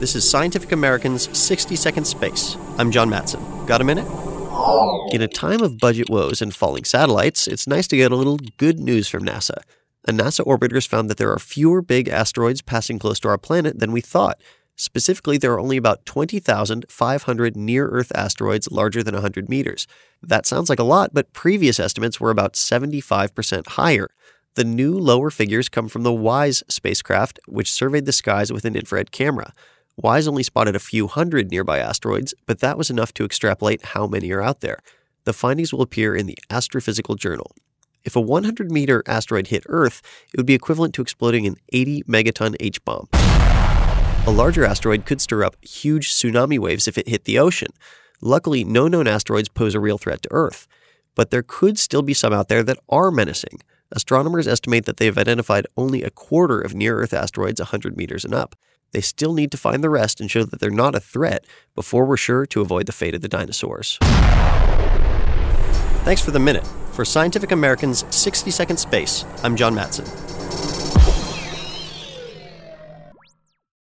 This is Scientific American's 60 Second Space. I'm John Matson. Got a minute? In a time of budget woes and falling satellites, it's nice to get a little good news from NASA. A NASA orbiters found that there are fewer big asteroids passing close to our planet than we thought. Specifically, there are only about 20,500 near Earth asteroids larger than 100 meters. That sounds like a lot, but previous estimates were about 75% higher. The new lower figures come from the WISE spacecraft, which surveyed the skies with an infrared camera. WISE only spotted a few hundred nearby asteroids, but that was enough to extrapolate how many are out there. The findings will appear in the Astrophysical Journal. If a 100 meter asteroid hit Earth, it would be equivalent to exploding an 80 megaton H bomb. A larger asteroid could stir up huge tsunami waves if it hit the ocean. Luckily, no known asteroids pose a real threat to Earth. But there could still be some out there that are menacing. Astronomers estimate that they have identified only a quarter of near Earth asteroids 100 meters and up. They still need to find the rest and show that they're not a threat before we're sure to avoid the fate of the dinosaurs. Thanks for the minute. For Scientific American's 60 Second Space, I'm John Matson.